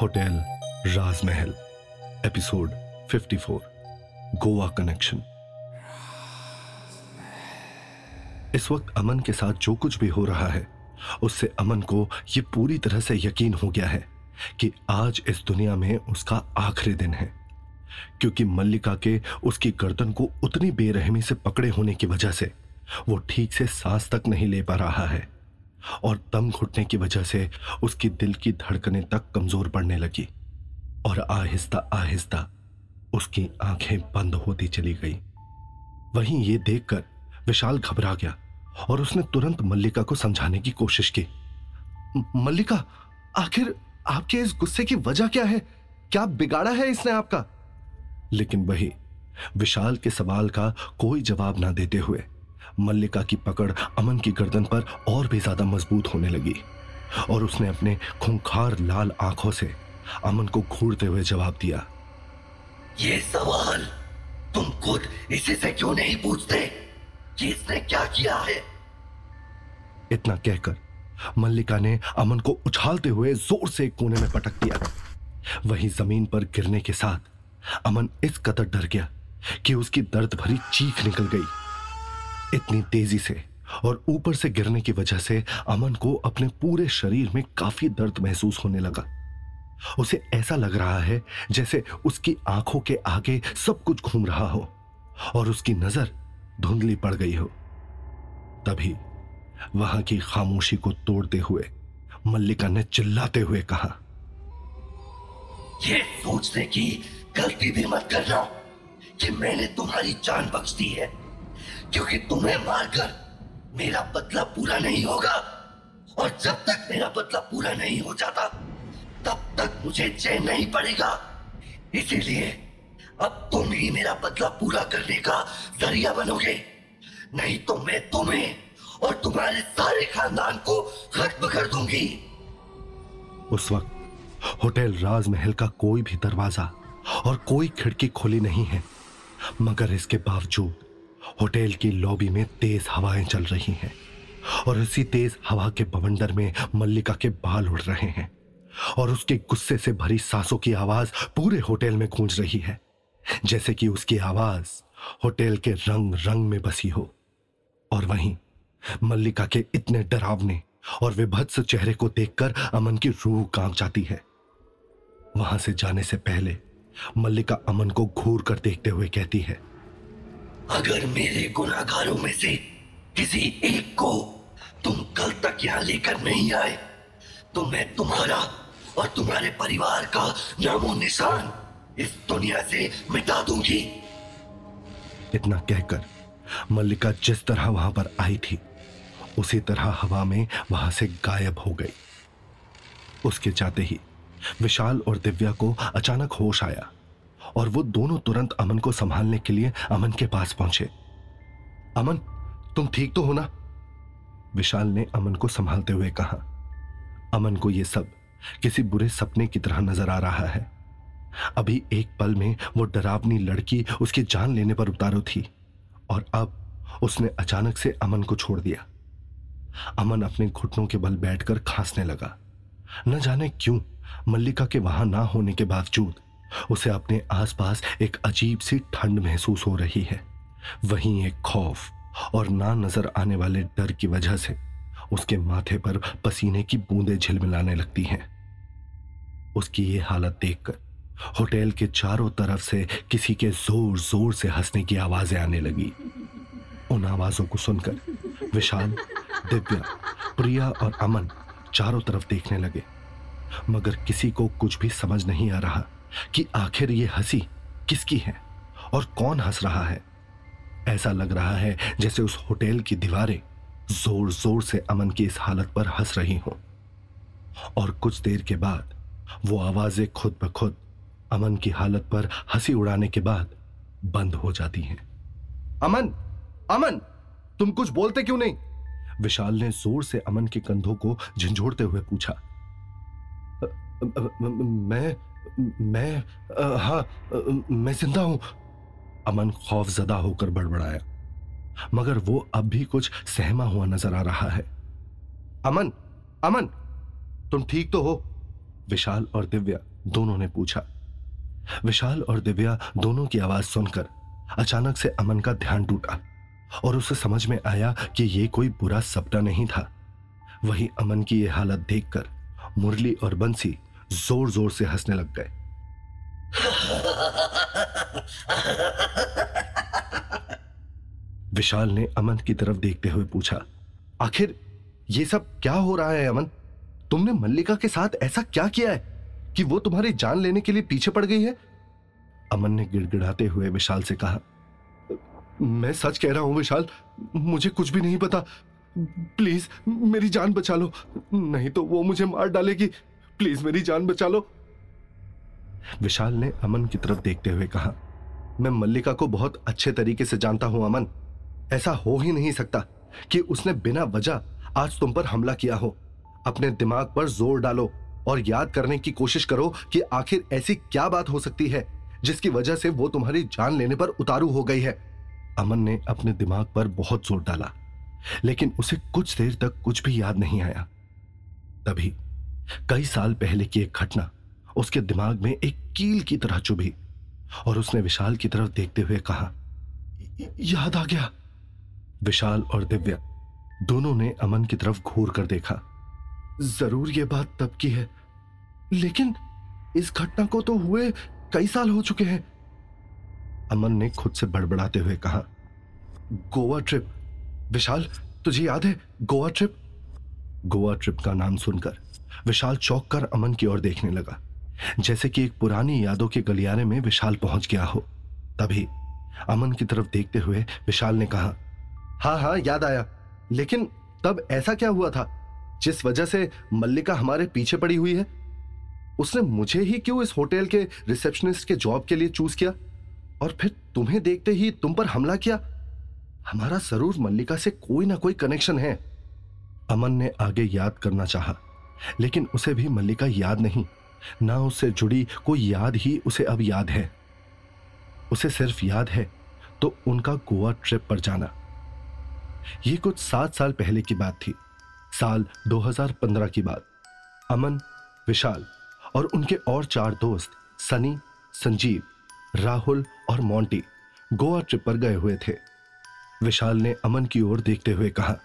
Hotel राजमहल, episode 54 Goa connection. इस वक्त अमन के साथ जो कुछ भी हो रहा है, उससे अमन को यह पूरी तरह से यकीन हो गया है कि आज इस दुनिया में उसका आखिरी दिन है, क्योंकि मल्लिका के उसकी गर्दन को उतनी बेरहमी से पकड़े होने की वजह से वो ठीक से सांस तक नहीं ले पा रहा है। और दम घुटने की वजह से उसकी दिल की धड़कनें तक कमज़ोर पड़ने लगी और आहिस्ता आहिस्ता उसकी आँखें बंद होती चली गई। वहीं ये देखकर विशाल घबरा गया और उसने तुरंत मल्लिका को समझाने की कोशिश की। मल्लिका, आखिर आपके इस गुस्से की वजह क्या है? क्या बिगाड़ा है इसने आपका? लेकिन वही विशाल के सवाल का कोई जवाब ना देते हुए मल्लिका की पकड़ अमन की गर्दन पर और भी ज़्यादा मज़बूत होने लगी और उसने अपने खूंखार लाल आँखों से अमन को घूरते हुए जवाब दिया, ये सवाल तुम खुद इसी से क्यों नहीं पूछते? कि इसने क्या किया है? इतना कहकर मल्लिका ने अमन को उछालते हुए ज़ोर से कोने में पटक दिया। वहीं ज़मीन पर गिरने के साथ अमन इस कदर डर गया कि उसकी दर्द भरी चीख निकल गई। इतनी तेज़ी से और ऊपर से गिरने की वजह से अमन को अपने पूरे शरीर में काफ़ी दर्द महसूस होने लगा। उसे ऐसा लग रहा है जैसे उसकी आँखों के आगे सब कुछ घूम रहा हो और उसकी नज़र धुंधली पड़ गई हो। तभी वहाँ की खामोशी को तोड़ते हुए, मल्लिका ने चिल्लाते हुए कहा, ये सोचने की गलती भी मत करना कि मैंने तुम्हारी जान बख्श दी है। क्योंकि तुम्हें मारकर मेरा बदला पूरा नहीं होगा। और जब तक मेरा बदला पूरा नहीं हो जाता, तब तक मुझे चैन नहीं पड़ेगा। इसीलिए अब तुम ही मेरा बदला पूरा करने का ज़रिया बनोगे। नहीं तो मैं तुम्हें और तुम्हारे सारे खानदान को खत्म कर दूँगी। उस वक्त होटल राजमहल का कोई भी दरवाज़ा और कोई खिड़की खुली नहीं है। मगर इसके बावजूद होटल की लॉबी में तेज हवाएँ चल रही हैं और इसी तेज हवा के बवंडर में मल्लिका के बाल उड़ रहे हैं और उसके गुस्से से भरी सांसों की आवाज़ पूरे होटल में गूंज रही है, जैसे कि उसकी आवाज़ होटल के रंग रंग में बसी हो। और वहीं मल्लिका के इतने डरावने और विभत्स चेहरे को देखकर अमन की रूह काँप जाती है। वहाँ से जाने से पहले मल्लिका अमन को घूर कर देखते हुए कहती है अगर मेरे गुनाहगारों में से किसी एक को तुम कल तक यहाँ लेकर नहीं आए तो मैं तुम्हारा और तुम्हारे परिवार का नामो निशान इस दुनिया से मिटा दूँगी। इतना कहकर मल्लिका जिस तरह वहाँ पर आई थी, उसी तरह हवा में वहाँ से गायब हो गई। उसके जाते ही विशाल और दिव्या को अचानक होश आया। और वो दोनों तुरंत अमन को संभालने के लिए अमन के पास पहुँचे। अमन, तुम ठीक तो हो ना? विशाल ने अमन को संभालते हुए कहा। अमन को यह सब किसी बुरे सपने की तरह नज़र आ रहा है। अभी एक पल में वो डरावनी लड़की उसकी जान लेने पर उतारो थी और अब उसने अचानक से अमन को छोड़ दिया। अमन अपने घुटनों के बल बैठकर खांसने लगा। न जाने क्यों मल्लिका के वहाँ ना होने के बावजूद उसे अपने आसपास एक अजीब सी ठंड महसूस हो रही है। वहीं एक खौफ और ना नज़र आने वाले डर की वजह से उसके माथे पर पसीने की बूंदें झिलमिलाने लगती हैं। उसकी ये हालत देखकर होटल के चारों तरफ़ से किसी के ज़ोर ज़ोर से हंसने की आवाज़ें आने लगी। उन आवाजों को सुनकर विशाल, दिव्या, प्रिया और अमन चारों तरफ़ देखने लगे, मगर किसी को कुछ भी समझ नहीं आ रहा। कि आखिर ये हँसी किसकी है और कौन हंस रहा है? ऐसा लग रहा है जैसे उस होटल की दीवारें ज़ोर ज़ोर से अमन की इस हालत पर हंस रही हों। और कुछ देर के बाद वो आवाज़ें खुद ब खुद अमन की हालत पर हँसी उड़ाने के बाद बंद हो जाती हैं। अमन! अमन! तुम कुछ बोलते क्यों नहीं? विशाल ने ज़ोर से अमन के कंधों को झंझोड़ते हुए पूछा। मैं मैं हाँ मैं ज़िंदा हूँ। अमन खौफजदा होकर बड़बड़ाया। मगर वो अब भी कुछ सहमा हुआ नज़र आ रहा है। अमन अमन, तुम ठीक तो हो? विशाल और दिव्या दोनों ने पूछा। विशाल और दिव्या दोनों की आवाज़ सुनकर अचानक से अमन का ध्यान टूटा और उसे समझ में आया कि यह कोई बुरा सपना नहीं था। वही अमन की यह हालत देखकर मुरली और बंसी ज़ोर ज़ोर से हंसने लग गए। विशाल ने अमन की तरफ़ देखते हुए पूछा, आखिर ये सब क्या हो रहा है अमन तुमने मल्लिका के साथ ऐसा क्या किया है कि वो तुम्हारी जान लेने के लिए पीछे पड़ गई है? अमन ने गिड़गिड़ाते हुए विशाल से कहा, मैं सच कह रहा हूँ विशाल, मुझे कुछ भी नहीं पता। प्लीज़ मेरी जान बचा लो, नहीं तो वो मुझे मार डालेगी। प्लीज़ मेरी जान बचा लो। विशाल ने अमन की तरफ़ देखते हुए कहा, मैं मल्लिका को बहुत अच्छे तरीके से जानता हूँ, अमन। ऐसा हो ही नहीं सकता कि उसने बिना वजह आज तुम पर हमला किया हो। अपने दिमाग पर ज़ोर डालो और याद करने की कोशिश करो कि आखिर ऐसी क्या बात हो सकती है, जिसकी वजह से वो तुम्हारी जान लेने पर उतारू हो गई है। अमन ने अपने दिमाग पर बहुत ज़ोर डाला, लेकिन उसे कुछ देर तक कुछ भी याद नहीं आया। तभी कई साल पहले की एक घटना उसके दिमाग में एक कील की तरह चुभी और उसने विशाल की तरफ़ देखते हुए कहा, याद आ गया। विशाल और दिव्या दोनों ने अमन की तरफ़ घूर कर देखा। ज़रूर यह बात तब की है, लेकिन इस घटना को तो हुए कई साल हो चुके हैं। अमन ने खुद से बड़बड़ाते हुए कहा, गोवा ट्रिप, विशाल, तुझे याद है गोवा ट्रिप? गोवा ट्रिप का नाम सुनकर विशाल चौक कर अमन की ओर देखने लगा, जैसे कि एक पुरानी यादों के गलियारे में विशाल पहुँच गया हो। तभी अमन की तरफ़ देखते हुए विशाल ने कहा हाँ हाँ याद आया, लेकिन तब ऐसा क्या हुआ था? जिस वजह से मल्लिका हमारे पीछे पड़ी हुई है? उसने मुझे ही क्यों इस होटल के रिसेप्शनिस्ट के जॉब के लिए चूज़ किया? और फिर तुम्हें देखते ही तुम पर हमला किया? हमारा ज़रूर मल्लिका से कोई ना कोई कनेक्शन है। अमन ने आगे याद करना चाहा। लेकिन उसे भी मल्लिका याद नहीं। ना उससे जुड़ी कोई याद ही उसे अब याद है। उसे सिर्फ़ याद है तो उनका गोवा ट्रिप पर जाना। यह कुछ सात साल पहले की बात थी। साल 2015 की बात। अमन, विशाल और उनके और चार दोस्त, सनी, संजीव, राहुल और मोंटी गोवा ट्रिप पर गए हुए थे। विशाल ने अमन की ओर देखते हुए कहा,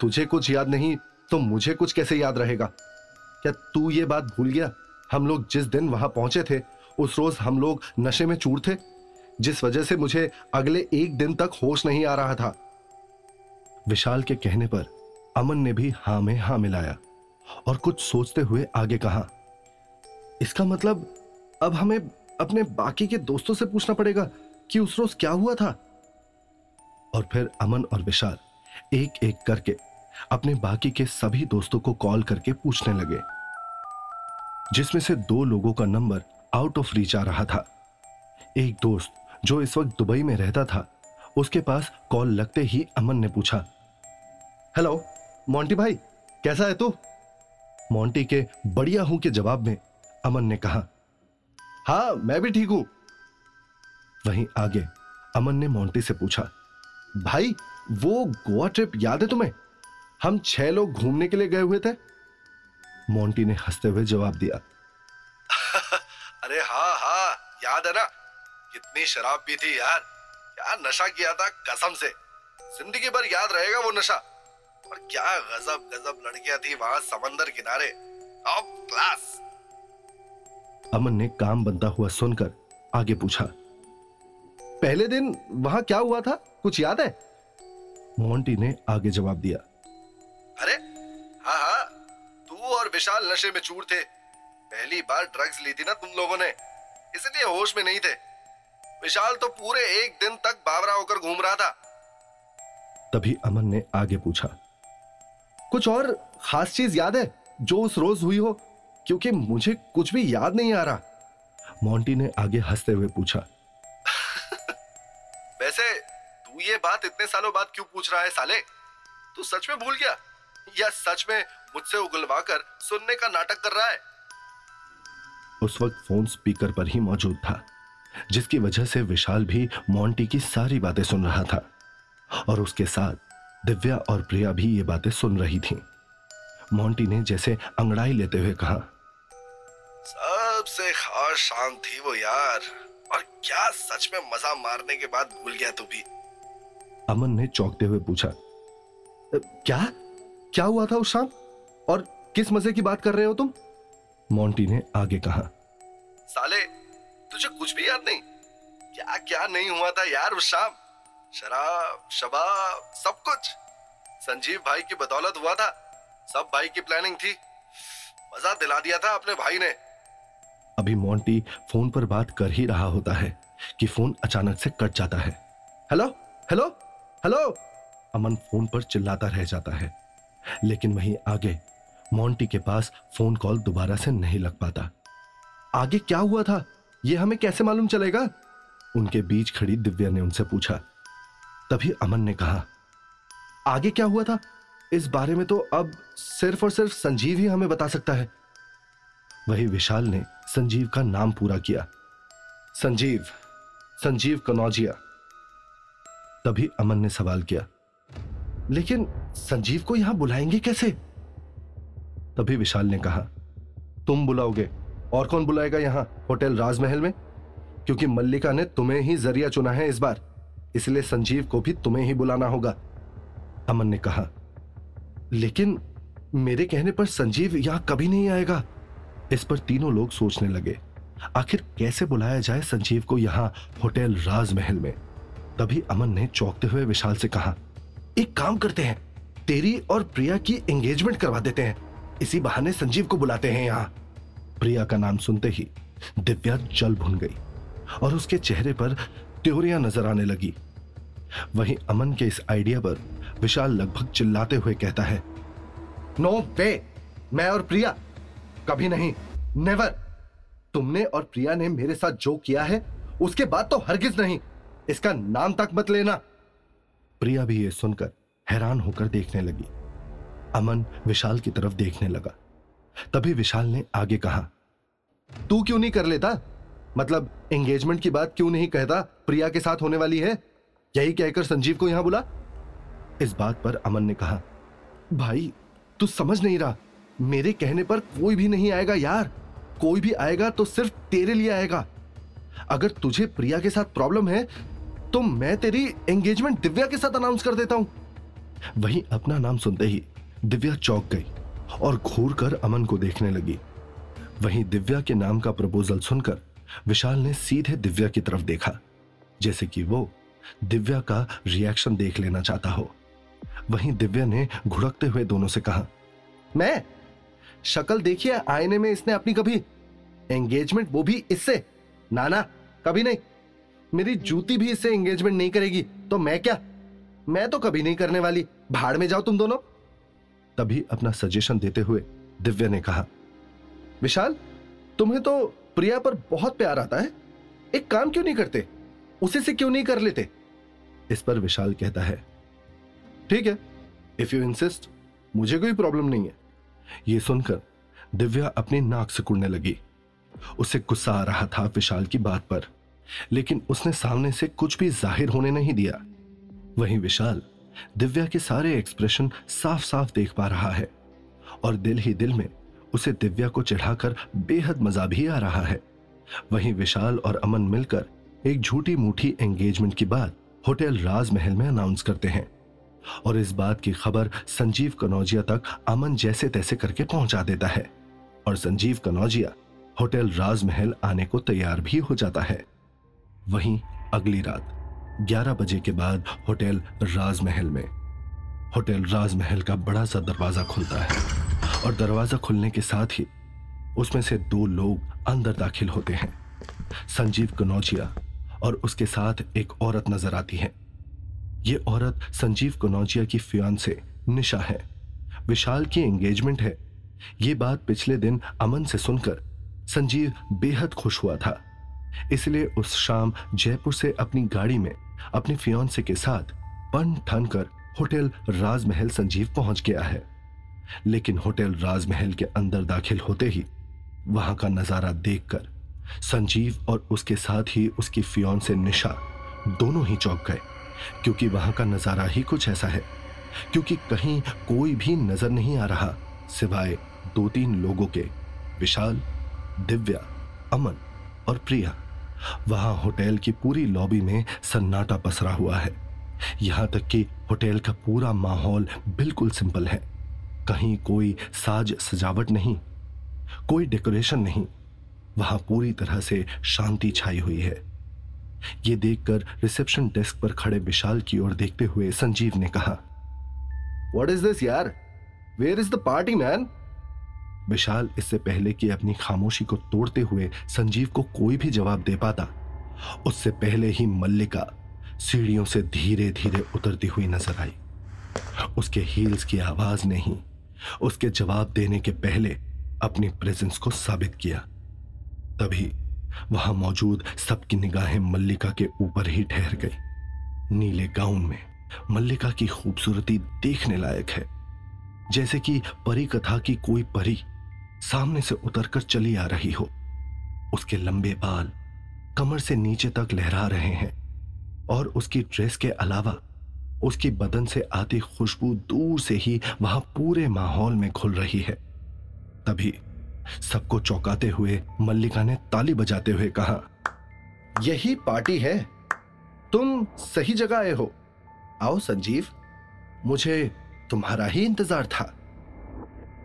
तुझे कुछ याद नहीं तो मुझे कुछ कैसे याद रहेगा? क्या तू ये बात भूल गया? हम लोग जिस दिन वहाँ पहुँचे थे, उस रोज हम लोग नशे में चूर थे? जिस वजह से मुझे अगले एक दिन तक होश नहीं आ रहा था। विशाल के कहने पर अमन ने भी हाँ में हाँ मिलाया और कुछ सोचते हुए आगे कहा, इसका मतलब अब हमें अपने बाकी के दोस्तों से पूछना पड़ेगा कि उस रोज क्या हुआ था? और फिर अमन और विशाल एक एक करके अपने बाकी के सभी दोस्तों को कॉल करके पूछने लगे, जिसमें से दो लोगों का नंबर आउट ऑफ़ रीच आ रहा था। एक दोस्त जो इस वक्त दुबई में रहता था, उसके पास कॉल लगते ही अमन ने पूछा, हेलो, मोंटी भाई, कैसा है तू तो? मोंटी के बढ़िया हूँ के जवाब में अमन ने कहा हाँ मैं भी ठीक हूँ। वहीं आगे अमन ने मोंटी से पूछा, भाई, वो गोवा ट्रिप याद है तुम्हें? हम छह लोग घूमने के लिए गए हुए थे। मोंटी ने हँसते हुए जवाब दिया। अरे हाँ हाँ याद है ना? कितनी शराब पी थी यार। क्या नशा किया था कसम से। ज़िंदगी भर याद रहेगा वो नशा। और क्या गजब गजब लड़कियाँ थी वहाँ समंदर किनारे। टॉप क्लास अमन ने काम बनता हुआ सुनकर आगे पूछा पहले दिन वहाँ क्या हुआ था? कुछ याद है? मोंटी ने आगे जवाब दिया विशाल नशे में चूर थे। पहली बार ड्रग्स ली थी ना तुम लोगों ने। इसलिए होश में नहीं थे। विशाल तो पूरे एक दिन तक बावरा होकर घूम रहा था। तभी अमन ने आगे पूछा कुछ और खास चीज़ याद है जो उस रोज हुई हो? क्योंकि मुझे कुछ भी याद नहीं आ रहा। मोंटी ने आगे हँसते हुए पूछा वैसे तू ये बात इतने सालों बाद क्यों पूछ रहा है साले? तू सच में भूल गया? या सच में मुझसे उगलवा कर सुनने का नाटक कर रहा है। उस वक्त फ़ोन स्पीकर पर ही मौजूद था जिसकी वजह से विशाल भी मोंटी की सारी बातें सुन रहा था और उसके साथ दिव्या और प्रिया भी ये बातें सुन रही थीं। मोंटी ने जैसे अंगड़ाई लेते हुए कहा सबसे खास शाम थी वो यार और क्या सच में मज़ा मारने के बाद भूल गया तू भी। अमन ने चौंकते हुए पूछा क्या? क्या हुआ था उस शाम? और किस मज़े की बात कर रहे हो तुम? मोंटी ने आगे कहा। साले तुझे कुछ भी याद नहीं। क्या क्या नहीं हुआ था यार उस शाम? शराब शबाब सब कुछ। संजीव भाई की बदौलत हुआ था। सब भाई की प्लानिंग थी। मज़ा दिला दिया था अपने भाई ने। अभी मोंटी फ़ोन पर बात कर ही रहा होता है कि फ़ोन अचानक से कट जाता है। Hello? Hello? Hello? Aman phone पर चिल्लाता रह जाता है। लेकिन वहीं आगे मोंटी के पास फ़ोन कॉल दोबारा से नहीं लग पाता। आगे क्या हुआ था? यह हमें कैसे मालूम चलेगा? उनके बीच खड़ी दिव्या ने उनसे पूछा। तभी अमन ने कहा, आगे क्या हुआ था? इस बारे में तो अब सिर्फ़ और सिर्फ़ संजीव ही हमें बता सकता है। वही विशाल ने संजीव का नाम पूरा किया। संजीव संजीव कनौजिया। तभी अमन ने सवाल किया, लेकिन संजीव को यहाँ बुलाएँगे कैसे? तभी विशाल ने कहा, तुम बुलाओगे? और कौन बुलाएगा यहाँ होटल राजमहल में? क्योंकि मल्लिका ने तुम्हें ही ज़रिया चुना है इस बार, इसलिए संजीव को भी तुम्हें ही बुलाना होगा। अमन ने कहा, लेकिन मेरे कहने पर संजीव यहाँ कभी नहीं आएगा? इस पर तीनों लोग सोचने लगे, आखिर कैसे बुलाया जाए संजीव को यहाँ होटल राजमहल में? तभी अमन ने चौंकते हुए विशाल से कहा, एक काम करते हैं, तेरी और प्रिया की एंगेजमेंट करवा देते हैं। इसी बहाने संजीव को बुलाते हैं यहाँ। प्रिया का नाम सुनते ही दिव्या जल भुन गई और उसके चेहरे पर त्योरियाँ नज़र आने लगी। वहीं अमन के इस आइडिया पर विशाल लगभग चिल्लाते हुए कहता है नो no वे मैं और प्रिया? कभी नहीं। नेवर तुमने और प्रिया ने मेरे साथ जो किया है, उसके बाद तो हरगिज नहीं। इसका नाम तक मत लेना! प्रिया भी यह सुनकर हैरान होकर देखने लगी। अमन विशाल की तरफ़ देखने लगा। तभी विशाल ने आगे कहा, तू क्यों नहीं कर लेता? मतलब एंगेजमेंट की बात क्यों नहीं कहता? प्रिया के साथ होने वाली है? यही कहकर संजीव को यहाँ बुला? इस बात पर अमन ने कहा, भाई, तू समझ नहीं रहा। मेरे कहने पर कोई भी नहीं आएगा यार। कोई भी आएगा तो सिर्फ़ तेरे लिए आएगा। अगर तुझे प्रिया के साथ प्रॉब्लम है तो मैं तेरी एंगेजमेंट दिव्या के साथ अनाउंस कर देता हूँ। वहीं अपना नाम सुनते ही दिव्या चौक गई और घूर कर अमन को देखने लगी। वहीं दिव्या के नाम का प्रपोजल सुनकर विशाल ने सीधे दिव्या की तरफ़ देखा, जैसे कि वो दिव्या का रिएक्शन देख लेना चाहता हो। वहीं दिव्या ने घुड़कते हुए दोनों से कहा, मैं? शक्ल देखिए, आईने में इसने अपनी कभी एंगेजमेंट वो भी इससे? ना ना कभी नहीं। मेरी जूती भी इससे एंगेजमेंट नहीं करेगी तो मैं क्या? मैं तो कभी नहीं करने वाली। भाड़ में जाओ तुम दोनों। तभी अपना सजेशन देते हुए दिव्या ने कहा, विशाल, तुम्हें तो प्रिया पर बहुत प्यार आता है। एक काम क्यों नहीं करते? उसे से क्यों नहीं कर लेते? इस पर विशाल कहता है, ठीक है इफ़ यू इंसिस्ट मुझे कोई प्रॉब्लम नहीं है। यह सुनकर दिव्या अपनी नाक सिकुड़ने लगी। उसे गुस्सा आ रहा था विशाल की बात पर, लेकिन उसने सामने से कुछ भी ज़ाहिर होने नहीं दिया। वहीं विशाल दिव्या के सारे एक्सप्रेशन साफ़ साफ़ देख पा रहा है और दिल ही दिल में उसे दिव्या को चढ़ाकर बेहद मज़ा भी आ रहा है। वहीं विशाल और अमन मिलकर एक झूठी मूठी एंगेजमेंट की बात होटल राजमहल में अनाउंस करते हैं और इस बात की खबर संजीव कनौजिया तक अमन जैसे तैसे करके पहुँचा देता है और संजीव कनौजिया होटल राजमहल आने को तैयार भी हो जाता है। वहीं अगली रात 11 बजे के बाद होटल राजमहल में। होटल राजमहल का बड़ा सा दरवाज़ा खुलता है और दरवाज़ा खुलने के साथ ही उसमें से दो लोग अंदर दाखिल होते हैं। संजीव कनौजिया और उसके साथ एक औरत नज़र आती है। ये औरत संजीव कनौजिया की फ्यान से निशा है। विशाल की एंगेजमेंट है। ये बात पिछले दिन अमन से सुनकर संजीव बेहद खुश हुआ था। इसलिए उस शाम जयपुर से अपनी गाड़ी में, अपने फियांसे के साथ पन ठन कर होटल राजमहल संजीव पहुँच गया है। लेकिन होटल राजमहल के अंदर दाखिल होते ही वहाँ का नज़ारा देखकर संजीव और उसके साथ ही उसकी फियोन से निशा दोनों ही चौंक गए, क्योंकि वहाँ का नज़ारा ही कुछ ऐसा है, क्योंकि कहीं कोई भी नज़र नहीं आ रहा सिवाय दो तीन लोगों के, विशाल, दिव्या, अमन। और प्रिया, वहाँ होटल की पूरी लॉबी में सन्नाटा पसरा हुआ है। यहाँ तक कि होटल का पूरा माहौल बिल्कुल सिंपल है। कहीं कोई साज सजावट नहीं, कोई डेकोरेशन नहीं। वहाँ पूरी तरह से शांति छाई हुई है। ये देखकर रिसेप्शन डेस्क पर खड़े विशाल की ओर देखते हुए संजीव ने कहा वॉट इज़ दिस यार? Where is the party man Vishal इससे पहले कि अपनी खामोशी को तोड़ते हुए संजीव को कोई भी जवाब दे पाता, उससे पहले ही मल्लिका सीढ़ियों से धीरे धीरे उतरती हुई नज़र आई। उसके हील्स की आवाज़ ने ही उसके जवाब देने के पहले अपनी प्रेजेंस को साबित किया। तभी वहाँ मौजूद सबकी निगाहें मल्लिका के ऊपर ही ठहर गई। नीले गाउन में मल्लिका की खूबसूरती देखने लायक है। जैसे कि परी कथा की कोई परी सामने से उतरकर चली आ रही हो। उसके लंबे बाल कमर से नीचे तक लहरा रहे हैं और उसकी ड्रेस के अलावा उसकी बदन से आती खुशबू दूर से ही वहाँ पूरे माहौल में खुल रही है। तभी सबको चौंकाते हुए मल्लिका ने ताली बजाते हुए कहा, यही पार्टी है। तुम सही जगह आए हो। आओ संजीव, मुझे तुम्हारा ही इंतज़ार था।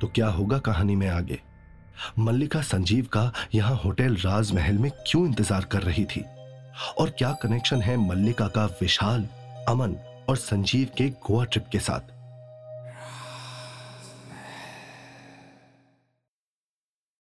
तो क्या होगा कहानी में आगे? मल्लिका संजीव का यहाँ होटल राजमहल में क्यों इंतज़ार कर रही थी? और क्या कनेक्शन है मल्लिका का विशाल, अमन और संजीव के गोवा ट्रिप के साथ?